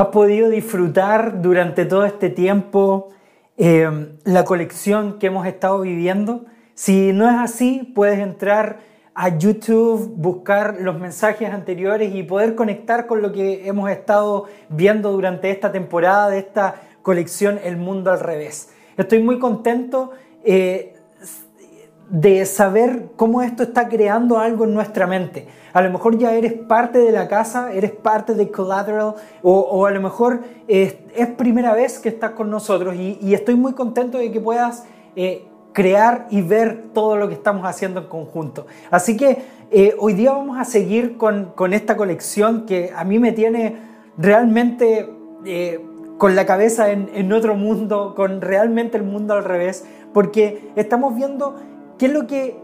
¿Has podido disfrutar durante todo este tiempo eh, la colección que hemos estado viviendo? Si no es así, puedes entrar a YouTube, buscar los mensajes anteriores y poder conectar con lo que hemos estado viendo durante esta temporada de esta colección El Mundo al Revés. Estoy muy contento eh, de saber cómo esto está creando algo en nuestra mente. A lo mejor ya eres parte de la casa, eres parte de Collateral o, a lo mejor es, primera vez que estás con nosotros y, estoy muy contento de que puedas eh, crear y ver todo lo que estamos haciendo en conjunto. Así que eh, hoy día vamos a seguir con, esta colección que a mí me tiene realmente eh, con la cabeza en, en otro mundo, con realmente el mundo al revés, porque estamos viendo qué es lo que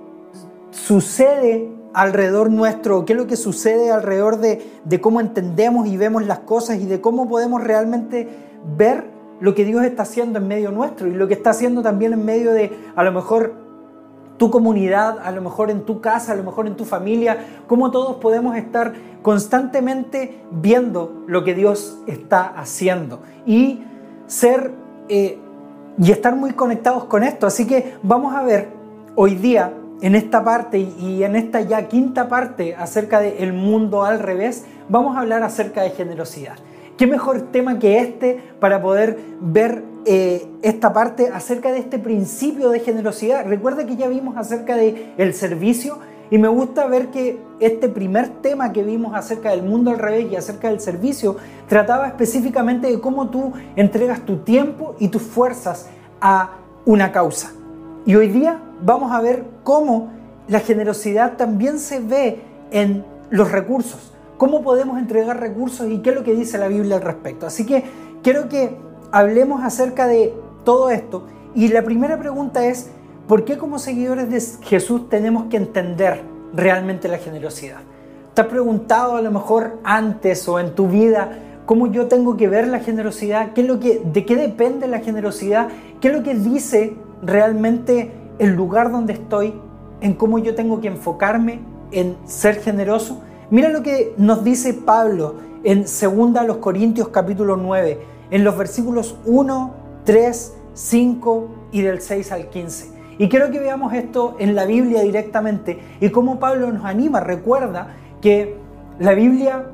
sucede alrededor nuestro, qué es lo que sucede alrededor de, cómo entendemos y vemos las cosas y de cómo podemos realmente ver lo que Dios está haciendo en medio nuestro y lo que está haciendo también en medio de a lo mejor tu comunidad, a lo mejor en tu casa, a lo mejor en tu familia, cómo todos podemos estar constantemente viendo lo que Dios está haciendo y ser eh, y estar muy conectados con esto. Así que vamos a ver hoy día, en esta parte y en esta ya quinta parte acerca del el mundo al revés, vamos a hablar acerca de generosidad. ¿Qué mejor tema que este para poder ver eh, esta parte acerca de este principio de generosidad? Recuerda que ya vimos acerca del el servicio y me gusta ver que este primer tema que vimos acerca del mundo al revés y acerca del servicio trataba específicamente de cómo tú entregas tu tiempo y tus fuerzas a una causa. Y hoy día vamos a ver cómo la generosidad también se ve en los recursos, cómo podemos entregar recursos y qué es lo que dice la Biblia al respecto. Así que quiero que hablemos acerca de todo esto. Y la primera pregunta es, ¿por qué como seguidores de Jesús tenemos que entender realmente la generosidad? ¿Te has preguntado a lo mejor antes o en tu vida cómo yo tengo que ver la generosidad? ¿Qué es lo que, ¿De qué depende la generosidad? ¿Qué es lo que dice realmente el lugar donde estoy, en cómo yo tengo que enfocarme en ser generoso. Mira lo que nos dice Pablo en 2 Corintios capítulo 9, en los versículos 1, 3, 5 y del 6 al 15. Y quiero que veamos esto en la Biblia directamente y cómo Pablo nos anima. Recuerda que la Biblia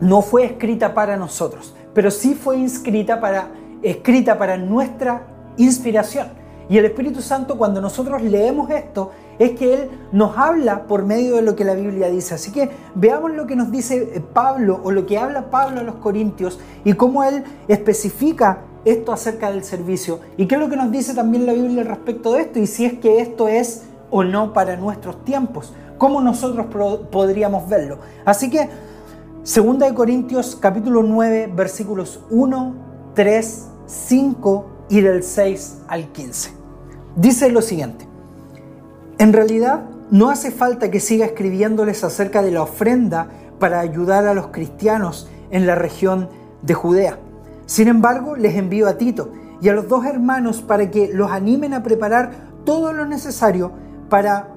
no fue escrita para nosotros, pero sí fue escrita para, escrita para nuestra inspiración. Y el Espíritu Santo cuando nosotros leemos esto es que Él nos habla por medio de lo que la Biblia dice. Así que veamos lo que nos dice eh, Pablo o lo que habla Pablo a los Corintios y cómo Él especifica esto acerca del servicio. Y qué es lo que nos dice también la Biblia respecto de esto y si es que esto es o no para nuestros tiempos. ¿Cómo nosotros podríamos verlo? Así que, 2 de Corintios capítulo 9 versículos 1, 3, 5 y del 6 al 15 dice lo siguiente. En realidad, no hace falta que siga escribiéndoles acerca de la ofrenda para ayudar a los cristianos en la región de Judea. Sin embargo, les envío a Tito y a los dos hermanos para que los animen a preparar todo lo necesario para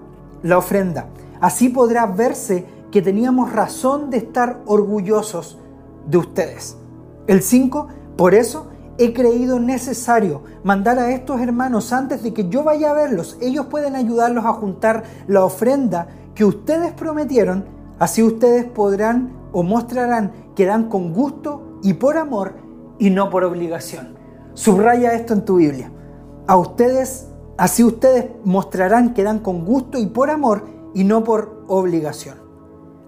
la ofrenda. Así podrá verse que teníamos razón de estar orgullosos de ustedes. El 5, por eso he creído necesario mandar a estos hermanos antes de que yo vaya a verlos. Ellos pueden ayudarlos a juntar la ofrenda que ustedes prometieron. Así ustedes podrán o mostrarán que dan con gusto y por amor y no por obligación. Subraya esto en tu Biblia. A ustedes, así ustedes mostrarán que dan con gusto y por amor y no por obligación.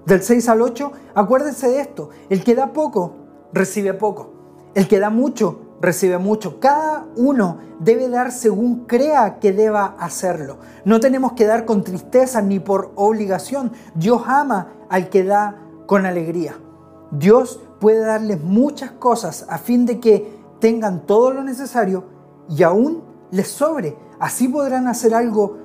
Del 6 al 8, acuérdense de esto. El que da poco, recibe poco. El que da mucho, recibe mucho. Cada uno debe dar según crea que deba hacerlo. No tenemos que dar con tristeza ni por obligación. Dios ama al que da con alegría. Dios puede darles muchas cosas a fin de que tengan todo lo necesario y aún les sobre. Así podrán hacer algo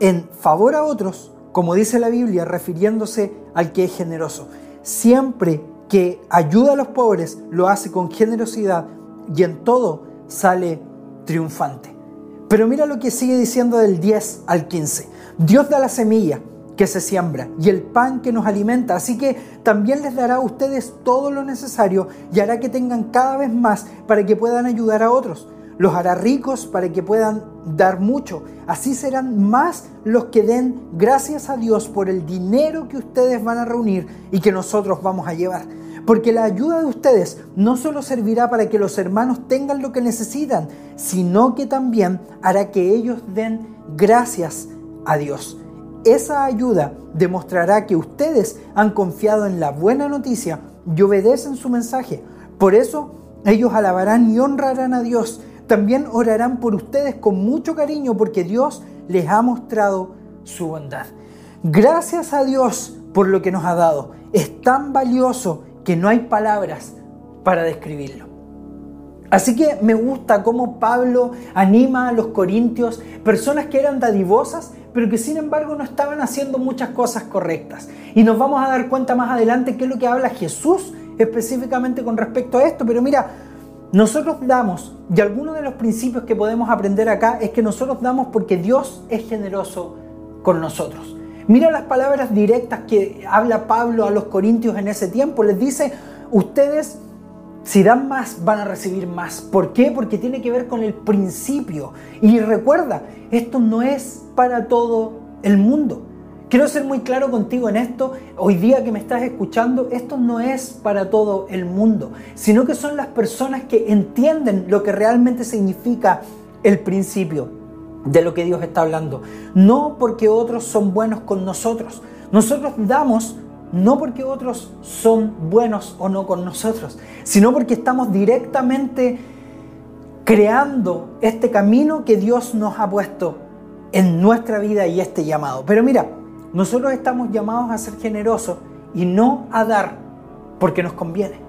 en favor a otros, como dice la Biblia, refiriéndose al que es generoso. Siempre que ayuda a los pobres, lo hace con generosidad y en todo sale triunfante. Pero mira lo que sigue diciendo del 10 al 15. Dios da la semilla, que se siembra y el pan que nos alimenta. Así que también les dará a ustedes todo lo necesario y hará que tengan cada vez más para que puedan ayudar a otros. Los hará ricos para que puedan dar mucho. Así serán más los que den gracias a Dios por el dinero que ustedes van a reunir y que nosotros vamos a llevar. Porque la ayuda de ustedes no solo servirá para que los hermanos tengan lo que necesitan, sino que también hará que ellos den gracias a Dios. Esa ayuda demostrará que ustedes han confiado en la buena noticia y obedecen su mensaje. Por eso ellos alabarán y honrarán a Dios. También orarán por ustedes con mucho cariño porque Dios les ha mostrado su bondad. Gracias a Dios por lo que nos ha dado. Es tan valioso que no hay palabras para describirlo. Así que me gusta cómo Pablo anima a los corintios, personas que eran dadivosas, pero que sin embargo no estaban haciendo muchas cosas correctas. Y nos vamos a dar cuenta más adelante qué es lo que habla Jesús específicamente con respecto a esto. Pero mira, nosotros damos, y alguno de los principios que podemos aprender acá es que nosotros damos porque Dios es generoso con nosotros. Mira las palabras directas que habla Pablo a los corintios en ese tiempo. Les dice, ustedes si dan más, van a recibir más. ¿Por qué? Porque tiene que ver con el principio. Y recuerda, esto no es para todo el mundo. Quiero ser muy claro contigo en esto. Hoy día que me estás escuchando, esto no es para todo el mundo, sino que son las personas que entienden lo que realmente significa el principio de lo que Dios está hablando. No porque otros son buenos con nosotros. Nosotros damos no porque otros son buenos o no con nosotros, sino porque estamos directamente creando este camino que Dios nos ha puesto en nuestra vida y este llamado. Pero mira, nosotros estamos llamados a ser generosos y no a dar porque nos conviene.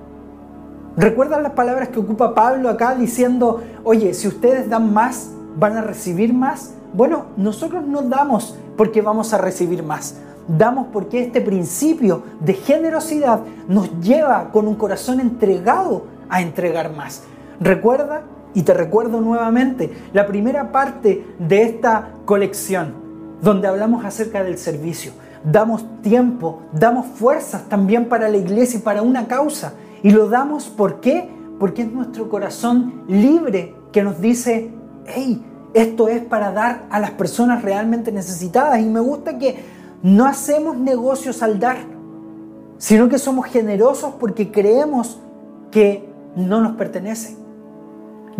¿Recuerdan las palabras que ocupa Pablo acá diciendo, oye, si ustedes dan más, van a recibir más? Bueno, nosotros no damos porque vamos a recibir más. Damos porque este principio de generosidad nos lleva con un corazón entregado a entregar más. Recuerda, y te recuerdo nuevamente, la primera parte de esta colección, donde hablamos acerca del servicio. Damos tiempo, damos fuerzas también para la iglesia y para una causa. Y lo damos ¿por? Porque es nuestro corazón libre que nos dice, hey, esto es para dar a las personas realmente necesitadas. Y me gusta que no hacemos negocios al dar, sino que somos generosos porque creemos que no nos pertenece.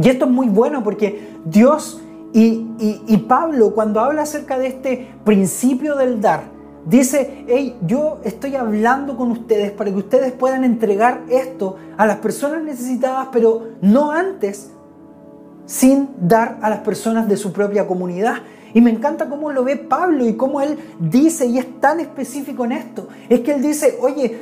Y esto es muy bueno porque Dios y, y, Pablo cuando habla acerca de este principio del dar, dice, hey, yo estoy hablando con ustedes para que ustedes puedan entregar esto a las personas necesitadas, pero no antes sin dar a las personas de su propia comunidad. Y me encanta cómo lo ve Pablo y cómo él dice, y es tan específico en esto, es que él dice, oye,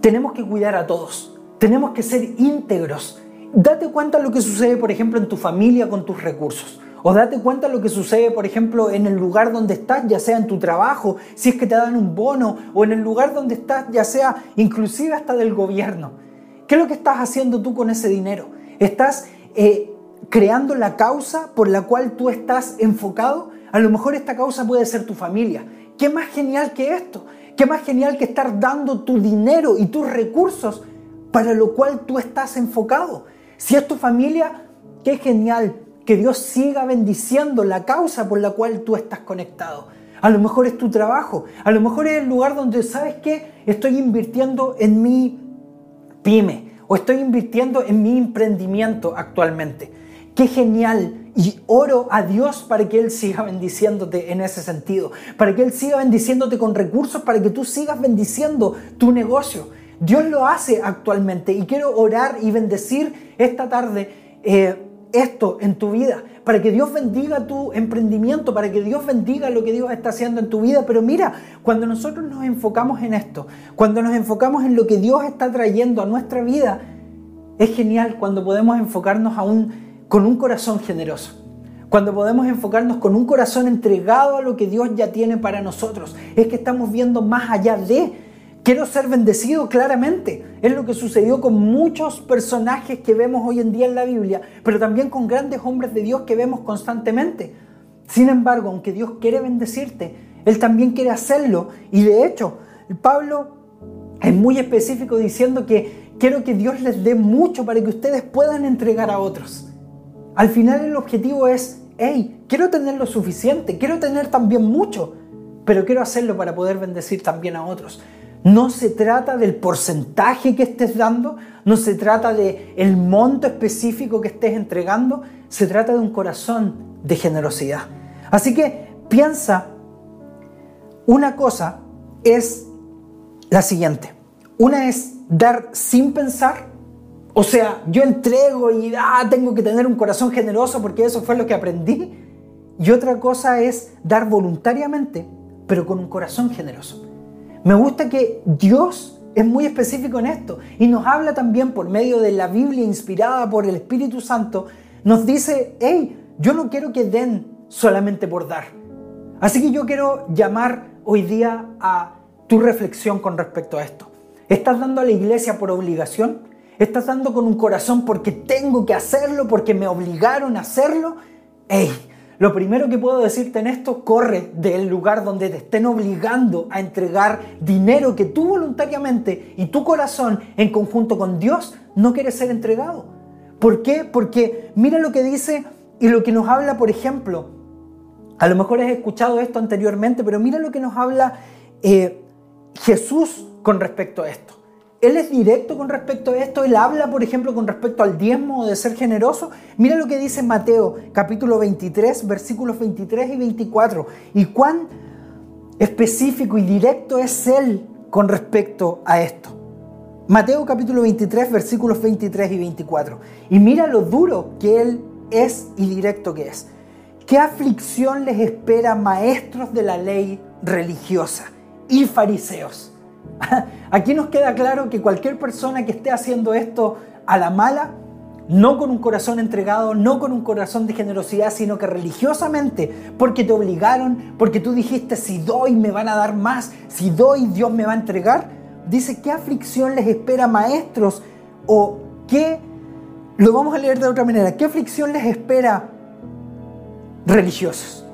tenemos que cuidar a todos, tenemos que ser íntegros. Date cuenta de lo que sucede, por ejemplo, en tu familia con tus recursos. O date cuenta de lo que sucede, por ejemplo, en el lugar donde estás, ya sea en tu trabajo, si es que te dan un bono, o en el lugar donde estás, ya sea inclusive hasta del gobierno. ¿Qué es lo que estás haciendo tú con ese dinero? ¿Estás eh, creando la causa por la cual tú estás enfocado? A lo mejor esta causa puede ser tu familia. ¿Qué más genial que esto? ¿Qué más genial que estar dando tu dinero y tus recursos para lo cual tú estás enfocado? Si es tu familia, qué genial que Dios siga bendiciendo la causa por la cual tú estás conectado. A lo mejor es tu trabajo, a lo mejor es el lugar donde sabes que estoy invirtiendo en mi pyme, o estoy invirtiendo en mi emprendimiento actualmente. Qué genial. Y oro a Dios para que Él siga bendiciéndote en ese sentido, para que Él siga bendiciéndote con recursos, para que tú sigas bendiciendo tu negocio. Dios lo hace actualmente y quiero orar y bendecir esta tarde eh, esto en tu vida, para que Dios bendiga tu emprendimiento, para que Dios bendiga lo que Dios está haciendo en tu vida. Pero mira, cuando nosotros nos enfocamos en esto, cuando nos enfocamos en lo que Dios está trayendo a nuestra vida, es genial cuando podemos enfocarnos con un corazón generoso. Cuando podemos enfocarnos con un corazón entregado a lo que Dios ya tiene para nosotros, es que estamos viendo más allá de Quiero ser bendecido claramente. Es lo que sucedió con muchos personajes que vemos hoy en día en la Biblia, pero también con grandes hombres de Dios que vemos constantemente. Sin embargo, aunque Dios quiere bendecirte, Él también quiere hacerlo. Y de hecho, Pablo es muy específico diciendo que quiero que Dios les dé mucho para que ustedes puedan entregar a otros. Al final el objetivo es, hey, quiero tener lo suficiente, quiero tener también mucho, pero quiero hacerlo para poder bendecir también a otros. No se trata del porcentaje que estés dando, no se trata de el monto específico que estés entregando, se trata de un corazón de generosidad. Así que piensa, una cosa es la siguiente. Una es dar sin pensar, o sea, yo entrego y ah, tengo que tener un corazón generoso porque eso fue lo que aprendí. Y otra cosa es dar voluntariamente, pero con un corazón generoso. Me gusta que Dios es muy específico en esto y nos habla también por medio de la Biblia inspirada por el Espíritu Santo. Nos dice, hey, yo no quiero que den solamente por dar. Así que yo quiero llamar hoy día a tu reflexión con respecto a esto. ¿Estás dando a la iglesia por obligación? ¿Estás dando con un corazón porque tengo que hacerlo, porque me obligaron a hacerlo? Hey, lo primero que puedo decirte en esto, corre del lugar donde te estén obligando a entregar dinero que tú voluntariamente y tu corazón en conjunto con Dios no quiere ser entregado. ¿Por qué? Porque mira lo que dice y lo que nos habla, por ejemplo, a lo mejor has escuchado esto anteriormente, pero mira lo que nos habla eh, Jesús con respecto a esto. Él es directo con respecto a esto. Él habla, por ejemplo, con respecto al diezmo de ser generoso. Mira lo que dice Mateo, capítulo 23, versículos 23 y 24. Y cuán específico y directo es Él con respecto a esto. Mateo capítulo 23, versículos 23 y 24. Y mira lo duro que Él es y directo que es. ¿Qué aflicción les espera maestros de la ley religiosa y fariseos? Aquí nos queda claro que cualquier persona que esté haciendo esto a la mala, no con un corazón entregado, no con un corazón de generosidad, sino que religiosamente, porque te obligaron, porque tú dijiste, si doy me van a dar más, si doy Dios me va a entregar, dice, ¿qué aflicción les espera maestros? O qué, lo vamos a leer de otra manera, ¿qué aflicción les espera religiosos?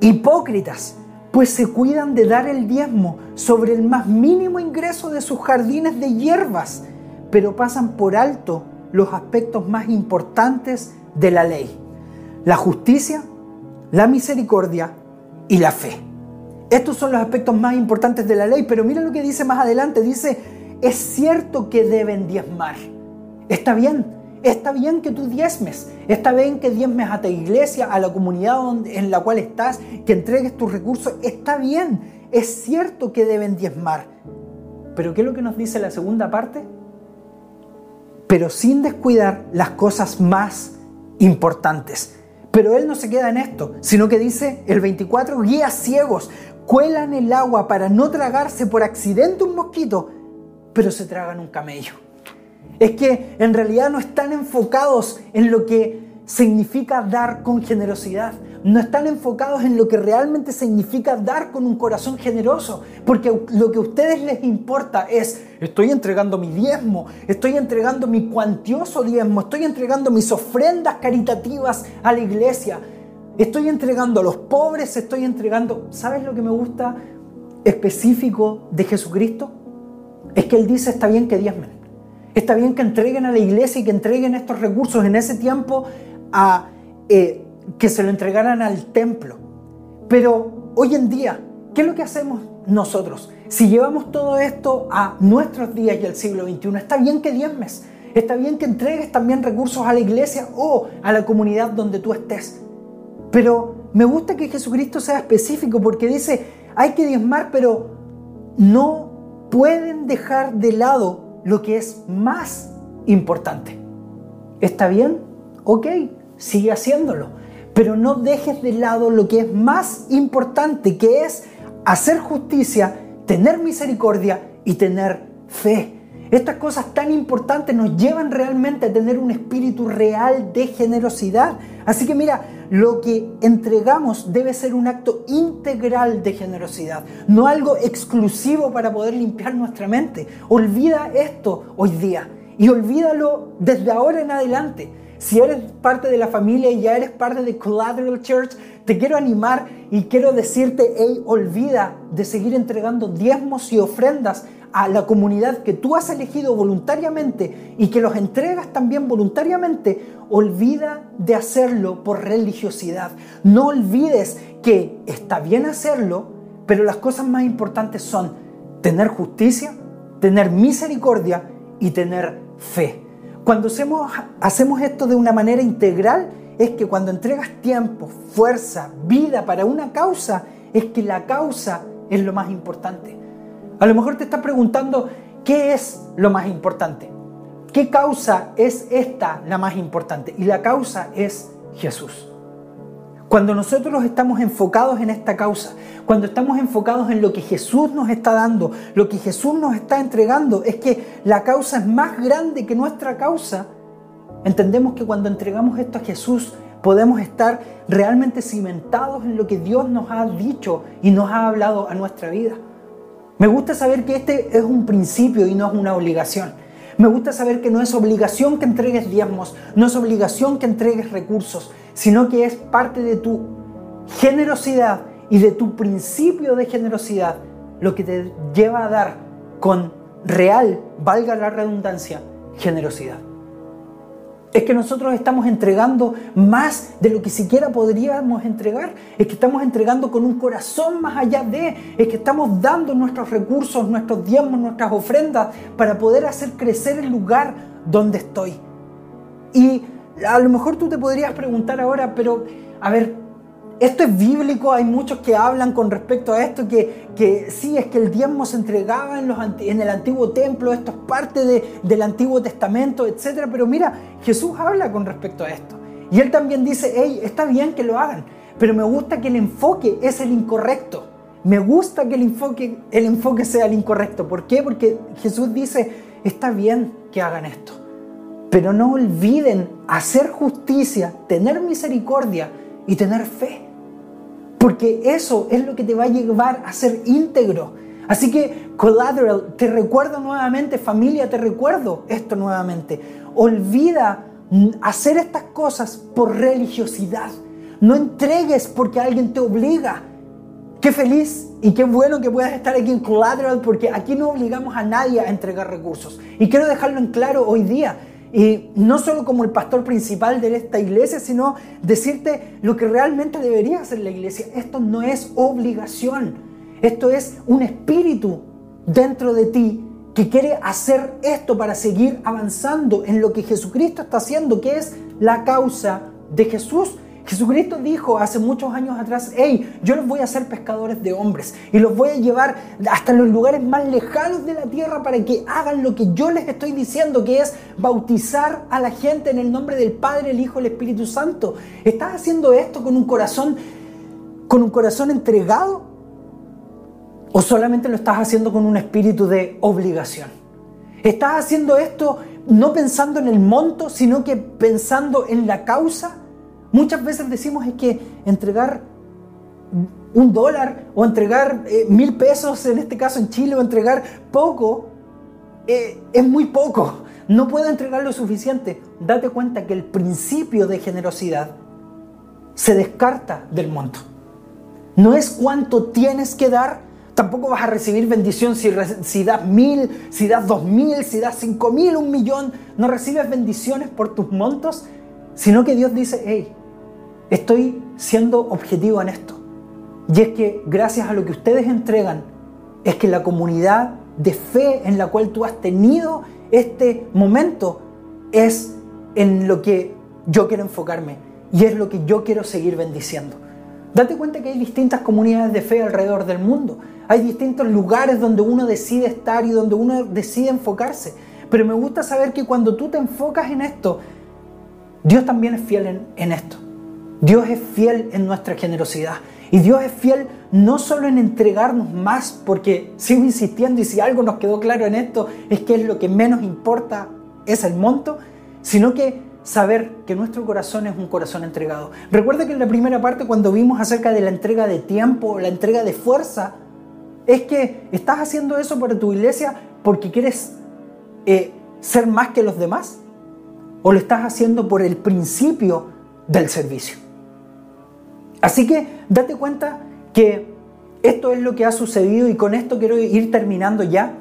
Hipócritas pues se cuidan de dar el diezmo sobre el más mínimo ingreso de sus jardines de hierbas, pero pasan por alto los aspectos más importantes de la ley, la justicia, la misericordia y la fe. Estos son los aspectos más importantes de la ley, pero mira lo que dice más adelante, dice, es cierto que deben diezmar. Está bien, Está bien que tú diezmes, está bien que diezmes a tu iglesia, a la comunidad en la cual estás, que entregues tus recursos, está bien, es cierto que deben diezmar. Pero ¿qué es lo que nos dice la segunda parte? Pero sin descuidar las cosas más importantes. Pero él no se queda en esto, sino que dice el 24, guías ciegos, cuelan el agua para no tragarse por accidente un mosquito, pero se tragan un camello. Es que en realidad no están enfocados en lo que significa dar con generosidad. No están enfocados en lo que realmente significa dar con un corazón generoso. Porque lo que a ustedes les importa es, estoy entregando mi diezmo, estoy entregando mi cuantioso diezmo, estoy entregando mis ofrendas caritativas a la iglesia, estoy entregando a los pobres, estoy entregando... ¿Sabes lo que me gusta específico de Jesucristo? Es que Él dice, está bien que diezmen. Está bien que entreguen a la iglesia y que entreguen estos recursos en ese tiempo a eh, que se lo entregaran al templo. Pero hoy en día, ¿qué es lo que hacemos nosotros? Si llevamos todo esto a nuestros días y al siglo XXI, está bien que diezmes, está bien que entregues también recursos a la iglesia o a la comunidad donde tú estés. Pero me gusta que Jesucristo sea específico porque dice, hay que diezmar, pero no pueden dejar de lado lo que es más importante. ¿Está bien? Ok, sigue haciéndolo. Pero no dejes de lado lo que es más importante, que es hacer justicia, tener misericordia y tener fe. Estas cosas tan importantes nos llevan realmente a tener un espíritu real de generosidad. Así que mira, lo que entregamos debe ser un acto integral de generosidad, no algo exclusivo para poder limpiar nuestra mente. Olvida esto hoy día y olvídalo desde ahora en adelante. Si eres parte de la familia y ya eres parte de Collateral Church, te quiero animar y quiero decirte, hey, olvida de seguir entregando diezmos y ofrendas a la comunidad que tú has elegido voluntariamente y que los entregas también voluntariamente, olvida de hacerlo por religiosidad. No olvides que está bien hacerlo, pero las cosas más importantes son tener justicia, tener misericordia y tener fe. Cuando hacemos, hacemos esto de una manera integral, es que cuando entregas tiempo, fuerza, vida para una causa, es que la causa es lo más importante. A lo mejor te estás preguntando, ¿qué es lo más importante? ¿Qué causa es esta la más importante? Y la causa es Jesús. Cuando nosotros estamos enfocados en esta causa, cuando estamos enfocados en lo que Jesús nos está dando, lo que Jesús nos está entregando, es que la causa es más grande que nuestra causa, entendemos que cuando entregamos esto a Jesús podemos estar realmente cimentados en lo que Dios nos ha dicho y nos ha hablado a nuestra vida. Me gusta saber que este es un principio y no es una obligación. Me gusta saber que no es obligación que entregues diezmos, no es obligación que entregues recursos, sino que es parte de tu generosidad y de tu principio de generosidad lo que te lleva a dar con real, valga la redundancia, generosidad es que nosotros estamos entregando más de lo que siquiera podríamos entregar, es que estamos entregando con un corazón más allá de, es que estamos dando nuestros recursos, nuestros diezmos, nuestras ofrendas para poder hacer crecer el lugar donde estoy. Y a lo mejor tú te podrías preguntar ahora, pero a ver, esto es bíblico, hay muchos que hablan con respecto a esto, que, que sí, es que el diezmo se entregaba en, los, en el antiguo templo, esto es parte de, del Antiguo Testamento, etc. Pero mira, Jesús habla con respecto a esto. Y él también dice, hey, está bien que lo hagan, pero me gusta que el enfoque es el incorrecto. Me gusta que el enfoque, el enfoque sea el incorrecto. ¿Por qué? Porque Jesús dice, está bien que hagan esto, pero no olviden hacer justicia, tener misericordia y tener fe. Porque eso es lo que te va a llevar a ser íntegro. Así que, collateral, te recuerdo nuevamente, familia, te recuerdo esto nuevamente. Olvida hacer estas cosas por religiosidad. No entregues porque alguien te obliga. Qué feliz y qué bueno que puedas estar aquí en Collateral porque aquí no obligamos a nadie a entregar recursos. Y quiero dejarlo en claro hoy día. Y no solo como el pastor principal de esta iglesia, sino decirte lo que realmente debería hacer la iglesia. Esto no es obligación, esto es un espíritu dentro de ti que quiere hacer esto para seguir avanzando en lo que Jesucristo está haciendo, que es la causa de Jesús. Jesucristo dijo hace muchos años atrás, hey, yo los voy a hacer pescadores de hombres y los voy a llevar hasta los lugares más lejanos de la tierra para que hagan lo que yo les estoy diciendo, que es bautizar a la gente en el nombre del Padre, el Hijo el Espíritu Santo. ¿Estás haciendo esto con un corazón, con un corazón entregado? ¿O solamente lo estás haciendo con un espíritu de obligación? ¿Estás haciendo esto no pensando en el monto, sino que pensando en la causa? Muchas veces decimos es que entregar un dólar o entregar eh, mil pesos, en este caso en Chile, o entregar poco, eh, es muy poco. No puedo entregar lo suficiente. Date cuenta que el principio de generosidad se descarta del monto. No es cuánto tienes que dar, tampoco vas a recibir bendición si, si das mil, si das dos mil, si das cinco mil, un millón. No recibes bendiciones por tus montos, sino que Dios dice, hey, estoy siendo objetivo en esto. Y es que gracias a lo que ustedes entregan, es que la comunidad de fe en la cual tú has tenido este momento es en lo que yo quiero enfocarme y es lo que yo quiero seguir bendiciendo. Date cuenta que hay distintas comunidades de fe alrededor del mundo. Hay distintos lugares donde uno decide estar y donde uno decide enfocarse. Pero me gusta saber que cuando tú te enfocas en esto, Dios también es fiel en, esto. Dios es fiel en nuestra generosidad. Y Dios es fiel no solo en entregarnos más, porque sigo insistiendo y si algo nos quedó claro en esto es que es lo que menos importa es el monto, sino que saber que nuestro corazón es un corazón entregado. Recuerda que en la primera parte cuando vimos acerca de la entrega de tiempo, la entrega de fuerza, es que estás haciendo eso para tu iglesia porque quieres eh, ser más que los demás o lo estás haciendo por el principio del servicio. Así que date cuenta que esto es lo que ha sucedido y con esto quiero ir terminando ya.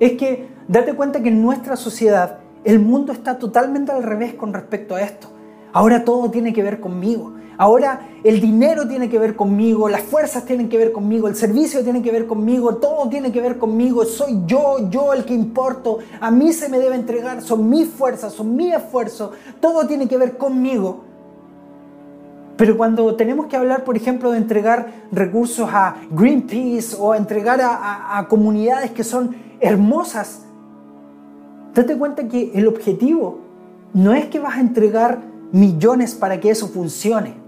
Es que date cuenta que en nuestra sociedad el mundo está totalmente al revés con respecto a esto. Ahora todo tiene que ver conmigo. Ahora el dinero tiene que ver conmigo, las fuerzas tienen que ver conmigo, el servicio tiene que ver conmigo, todo tiene que ver conmigo. Soy yo, yo el que importo. A mí se me debe entregar, son mis fuerzas, son mi esfuerzo. Todo tiene que ver conmigo. Pero cuando tenemos que hablar, por ejemplo, de entregar recursos a Greenpeace o entregar a, comunidades que son hermosas, date cuenta que el objetivo no es que vas a entregar millones para que eso funcione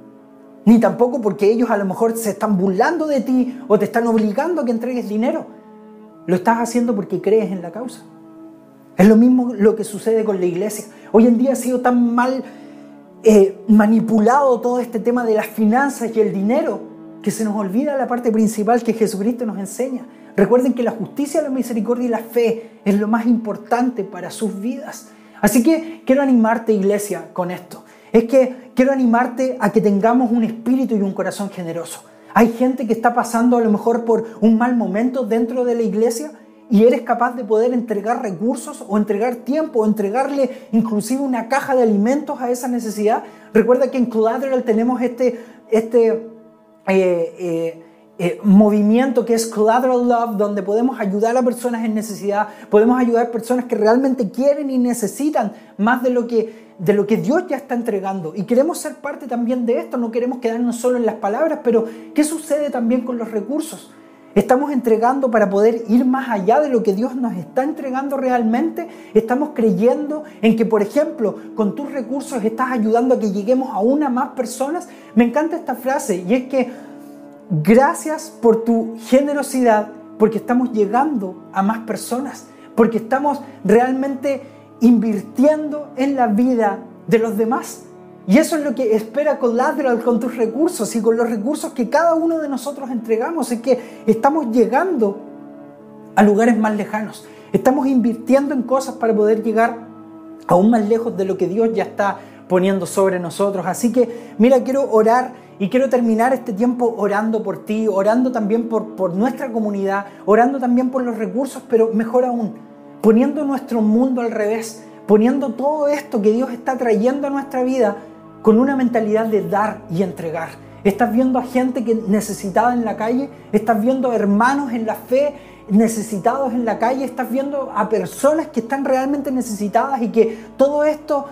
ni tampoco porque ellos a lo mejor se están burlando de ti o te están obligando a que entregues dinero. Lo estás haciendo porque crees en la causa. Es lo mismo lo que sucede con la iglesia. Hoy en día ha sido tan mal eh, manipulado todo este tema de las finanzas y el dinero que se nos olvida la parte principal que Jesucristo nos enseña. Recuerden que la justicia, la misericordia y la fe es lo más importante para sus vidas. Así que quiero animarte, iglesia, con esto. Es que quiero animarte a que tengamos un espíritu y un corazón generoso. Hay gente que está pasando a lo mejor por un mal momento dentro de la iglesia y eres capaz de poder entregar recursos o entregar tiempo o entregarle inclusive una caja de alimentos a esa necesidad. Recuerda que en Collateral tenemos este, este eh, eh, eh, movimiento que es Collateral Love, donde podemos ayudar a personas en necesidad, podemos ayudar a personas que realmente quieren y necesitan más de lo que de lo que Dios ya está entregando. Y queremos ser parte también de esto, no queremos quedarnos solo en las palabras, pero ¿qué sucede también con los recursos? Estamos entregando para poder ir más allá de lo que Dios nos está entregando realmente. Estamos creyendo en que, por ejemplo, con tus recursos estás ayudando a que lleguemos a una más personas. Me encanta esta frase y es que gracias por tu generosidad, porque estamos llegando a más personas, porque estamos realmente invirtiendo en la vida de los demás. Y eso es lo que espera Collateral con tus recursos y con los recursos que cada uno de nosotros entregamos. Es que estamos llegando a lugares más lejanos. Estamos invirtiendo en cosas para poder llegar aún más lejos de lo que Dios ya está poniendo sobre nosotros. Así que, mira, quiero orar y quiero terminar este tiempo orando por ti, orando también por, por nuestra comunidad, orando también por los recursos, pero mejor aún, poniendo nuestro mundo al revés, poniendo todo esto que Dios está trayendo a nuestra vida con una mentalidad de dar y entregar. Estás viendo a gente que necesitada en la calle, estás viendo hermanos en la fe necesitados en la calle, estás viendo a personas que están realmente necesitadas y que todo esto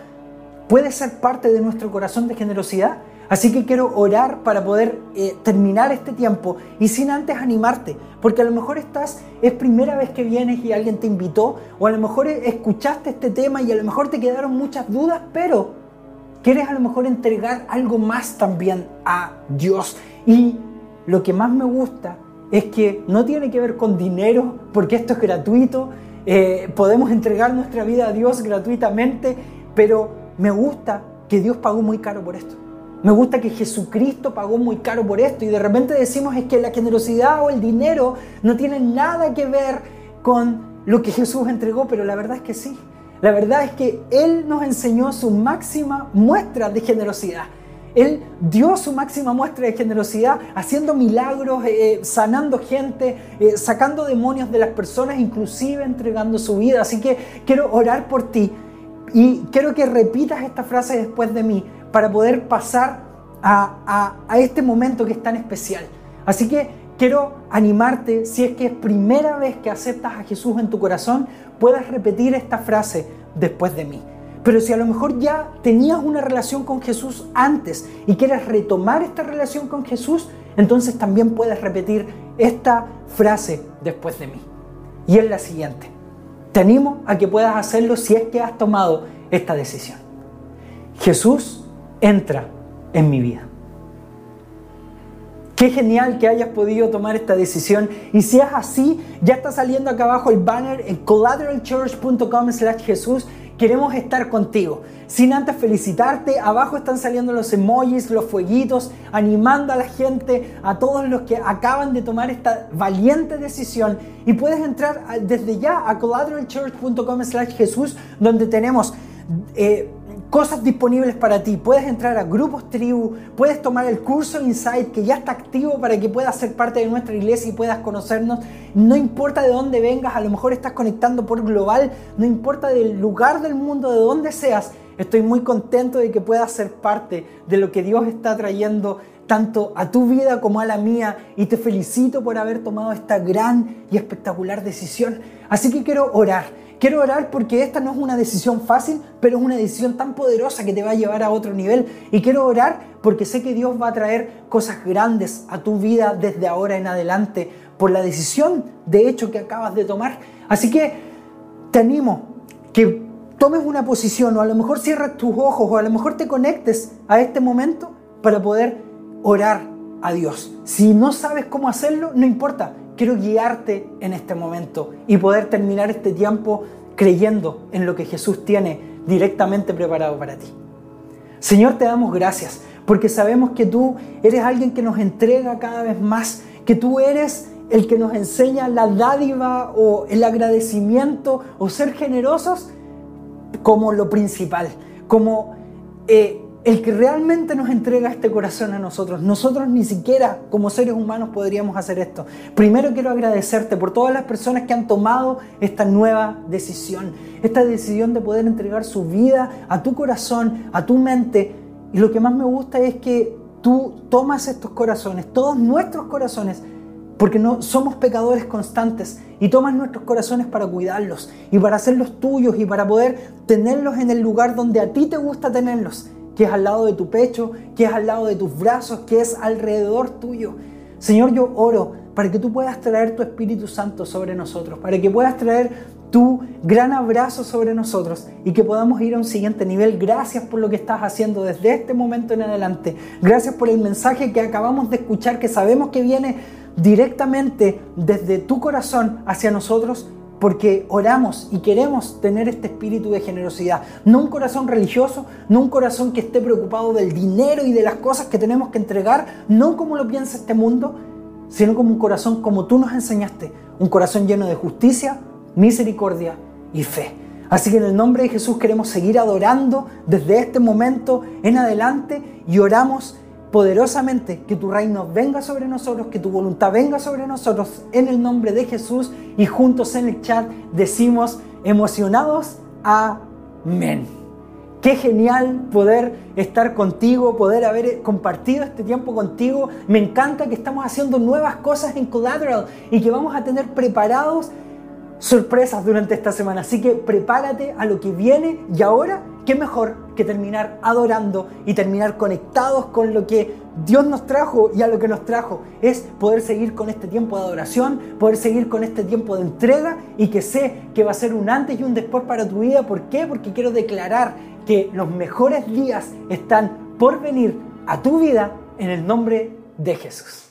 puede ser parte de nuestro corazón de generosidad. Así que quiero orar para poder eh, terminar este tiempo y sin antes animarte, porque a lo mejor estás, es primera vez que vienes y alguien te invitó, o a lo mejor escuchaste este tema y a lo mejor te quedaron muchas dudas, pero quieres a lo mejor entregar algo más también a Dios. Y lo que más me gusta es que no tiene que ver con dinero, porque esto es gratuito, eh, podemos entregar nuestra vida a Dios gratuitamente, pero me gusta que Dios pagó muy caro por esto. Me gusta que Jesucristo pagó muy caro por esto y de repente decimos es que la generosidad o el dinero no tienen nada que ver con lo que Jesús entregó, pero la verdad es que sí. La verdad es que Él nos enseñó su máxima muestra de generosidad. Él dio su máxima muestra de generosidad haciendo milagros, eh, eh, sanando gente, eh, sacando demonios de las personas, inclusive entregando su vida. Así que quiero orar por ti y quiero que repitas esta frase después de mí para poder pasar a, este momento que es tan especial. Así que quiero animarte, si es que es primera vez que aceptas a Jesús en tu corazón, puedas repetir esta frase después de mí. Pero si a lo mejor ya tenías una relación con Jesús antes y quieres retomar esta relación con Jesús, entonces también puedes repetir esta frase después de mí. Y es la siguiente. Te animo a que puedas hacerlo si es que has tomado esta decisión. Jesús entra en mi vida. Qué genial que hayas podido tomar esta decisión. Y si es así, ya está saliendo acá abajo el banner en collateralchurch.com slash Jesús. Queremos estar contigo. Sin antes felicitarte, abajo están saliendo los emojis, los fueguitos, animando a la gente, a todos los que acaban de tomar esta valiente decisión. Y puedes entrar desde ya a collateralchurch.com slash Jesús, donde tenemos... Eh, cosas disponibles para ti. Puedes entrar a grupos tribu, puedes tomar el curso Insight que ya está activo para que puedas ser parte de nuestra iglesia y puedas conocernos. No importa de dónde vengas, a lo mejor estás conectando por global, no importa del lugar del mundo, de dónde seas. Estoy muy contento de que puedas ser parte de lo que Dios está trayendo tanto a tu vida como a la mía y te felicito por haber tomado esta gran y espectacular decisión. Así que quiero orar Quiero orar porque esta no es una decisión fácil, pero es una decisión tan poderosa que te va a llevar a otro nivel. Y quiero orar porque sé que Dios va a traer cosas grandes a tu vida desde ahora en adelante por la decisión de hecho que acabas de tomar. Así que te animo que tomes una posición o a lo mejor cierres tus ojos o a lo mejor te conectes a este momento para poder orar a Dios. Si no sabes cómo hacerlo, no importa quiero guiarte en este momento y poder terminar este tiempo creyendo en lo que Jesús tiene directamente preparado para ti. Señor, te damos gracias porque sabemos que tú eres alguien que nos entrega cada vez más, que tú eres el que nos enseña la dádiva o el agradecimiento o ser generosos como lo principal, como eh, el que realmente nos entrega este corazón a nosotros. Nosotros ni siquiera como seres humanos podríamos hacer esto. Primero quiero agradecerte por todas las personas que han tomado esta nueva decisión, esta decisión de poder entregar su vida a tu corazón, a tu mente. Y lo que más me gusta es que tú tomas estos corazones, todos nuestros corazones, porque no somos pecadores constantes y tomas nuestros corazones para cuidarlos y para hacerlos tuyos y para poder tenerlos en el lugar donde a ti te gusta tenerlos que es al lado de tu pecho, que es al lado de tus brazos, que es alrededor tuyo. Señor, yo oro para que tú puedas traer tu Espíritu Santo sobre nosotros, para que puedas traer tu gran abrazo sobre nosotros y que podamos ir a un siguiente nivel. Gracias por lo que estás haciendo desde este momento en adelante. Gracias por el mensaje que acabamos de escuchar, que sabemos que viene directamente desde tu corazón hacia nosotros porque oramos y queremos tener este espíritu de generosidad. No un corazón religioso, no un corazón que esté preocupado del dinero y de las cosas que tenemos que entregar, no como lo piensa este mundo, sino como un corazón como tú nos enseñaste, un corazón lleno de justicia, misericordia y fe. Así que en el nombre de Jesús queremos seguir adorando desde este momento en adelante y oramos poderosamente que tu reino venga sobre nosotros, que tu voluntad venga sobre nosotros en el nombre de Jesús y juntos en el chat decimos emocionados, amén. Qué genial poder estar contigo, poder haber compartido este tiempo contigo. Me encanta que estamos haciendo nuevas cosas en Collateral y que vamos a tener preparados sorpresas durante esta semana. Así que prepárate a lo que viene y ahora, qué mejor que terminar adorando y terminar conectados con lo que Dios nos trajo y a lo que nos trajo. Es poder seguir con este tiempo de adoración, poder seguir con este tiempo de entrega y que sé que va a ser un antes y un después para tu vida. ¿Por qué? Porque quiero declarar que los mejores días están por venir a tu vida en el nombre de Jesús.